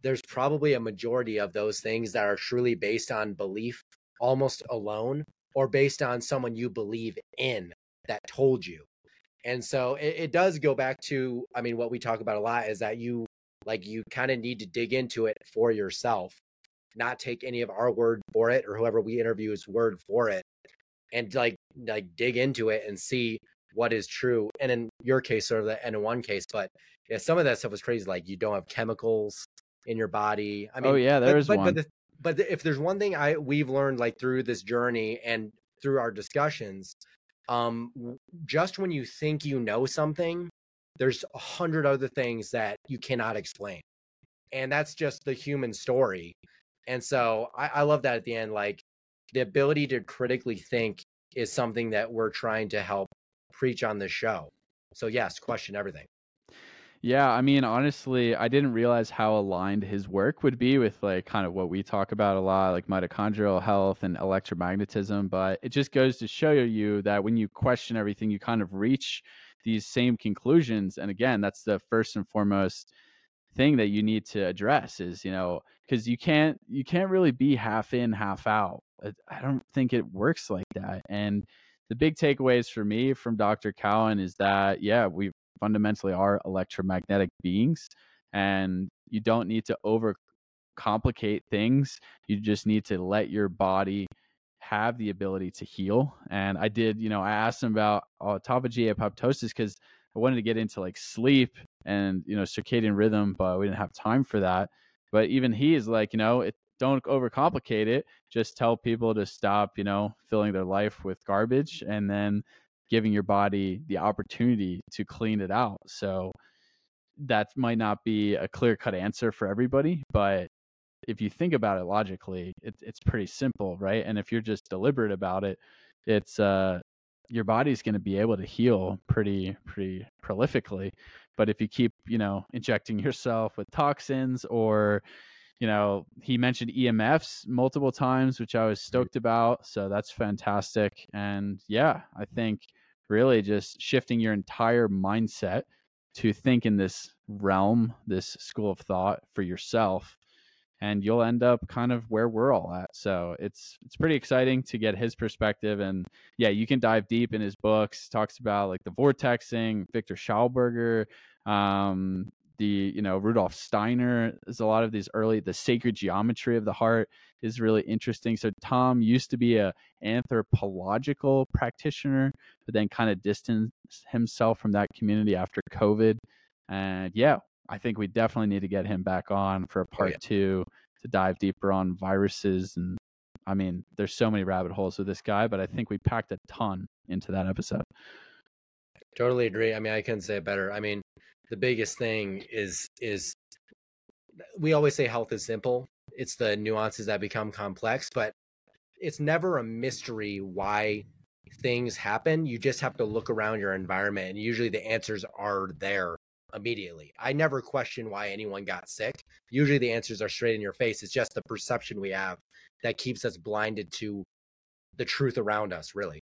there's probably a majority of those things that are truly based on belief almost alone or based on someone you believe in that told you. And so it, it does go back to, I mean, what we talk about a lot is that you like you kind of need to dig into it for yourself, not take any of our word for it or whoever we interview's word for it, and like like dig into it and see what is true. And in your case, sort of the N one case, but yeah, some of that stuff was crazy. Like you don't have chemicals in your body. I mean, oh yeah, there but, is but, one. But the, but if there's one thing I we've learned like through this journey and through our discussions, um, just when you think you know something, there's a hundred other things that you cannot explain, and that's just the human story. And so I, I love that at the end, like the ability to critically think is something that we're trying to help preach on the show. So yes, question everything. Yeah, I mean, honestly, I didn't realize how aligned his work would be with like kind of what we talk about a lot, like mitochondrial health and electromagnetism. But it just goes to show you that when you question everything, you kind of reach these same conclusions. And again, that's the first and foremost thing that you need to address is, you know, because you can't you can't really be half in, half out. I don't think it works like that. And the big takeaways for me from Dr. Cowan is that yeah, we fundamentally are electromagnetic beings and you don't need to overcomplicate things you just need to let your body have the ability to heal and i did you know i asked him about autophagy apoptosis because i wanted to get into like sleep and you know circadian rhythm but we didn't have time for that but even he is like you know it don't overcomplicate it just tell people to stop you know filling their life with garbage and then giving your body the opportunity to clean it out. So that might not be a clear cut answer for everybody, but if you think about it logically, it, it's pretty simple, right? And if you're just deliberate about it, it's uh, your body's going to be able to heal pretty pretty prolifically. But if you keep, you know, injecting yourself with toxins or you know, he mentioned EMFs multiple times, which I was mm-hmm. stoked about. So that's fantastic. And yeah, I think really just shifting your entire mindset to think in this realm, this school of thought for yourself, and you'll end up kind of where we're all at. So it's it's pretty exciting to get his perspective, and yeah, you can dive deep in his books. Talks about like the vortexing, Victor Schauberger, um, the you know Rudolf Steiner. There's a lot of these early the sacred geometry of the heart is really interesting. So Tom used to be a anthroposophical practitioner, but then kind of distanced himself from that community after COVID. And yeah, I think we definitely need to get him back on for a part oh, yeah. two to dive deeper on viruses and I mean, there's so many rabbit holes with this guy, but I think we packed a ton into that episode. Totally agree. I mean, I couldn't say it better. I mean, the biggest thing is is we always say health is simple. It's the nuances that become complex, but it's never a mystery why things happen. You just have to look around your environment and usually the answers are there immediately. I never question why anyone got sick. Usually the answers are straight in your face. It's just the perception we have that keeps us blinded to the truth around us, really.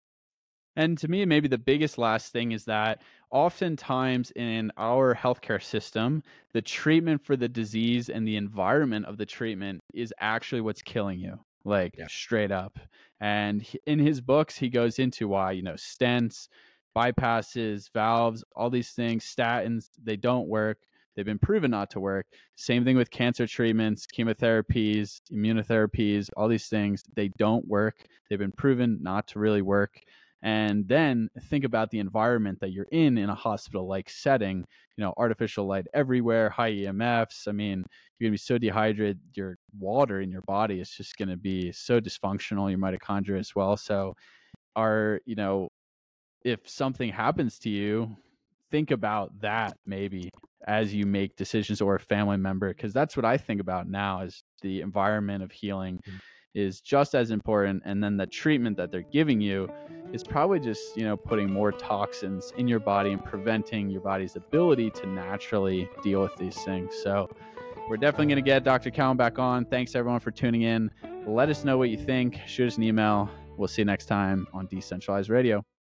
And to me, maybe the biggest last thing is that oftentimes in our healthcare system, the treatment for the disease and the environment of the treatment is actually what's killing you, like yeah. straight up. And in his books, he goes into why, you know, stents, bypasses, valves, all these things, statins, they don't work. They've been proven not to work. Same thing with cancer treatments, chemotherapies, immunotherapies, all these things, they don't work. They've been proven not to really work. and then think about the environment that you're in in a hospital like setting you know artificial light everywhere high emfs i mean you're going to be so dehydrated your water in your body is just going to be so dysfunctional your mitochondria as well so are you know if something happens to you think about that maybe as you make decisions or a family member because that's what i think about now is the environment of healing mm-hmm. is just as important and then the treatment that they're giving you is probably just you know putting more toxins in your body and preventing your body's ability to naturally deal with these things. So we're definitely going to get dr Cowan back on. Thanks everyone for tuning in. Let us know what you think. Shoot us an email. We'll see you next time on decentralized radio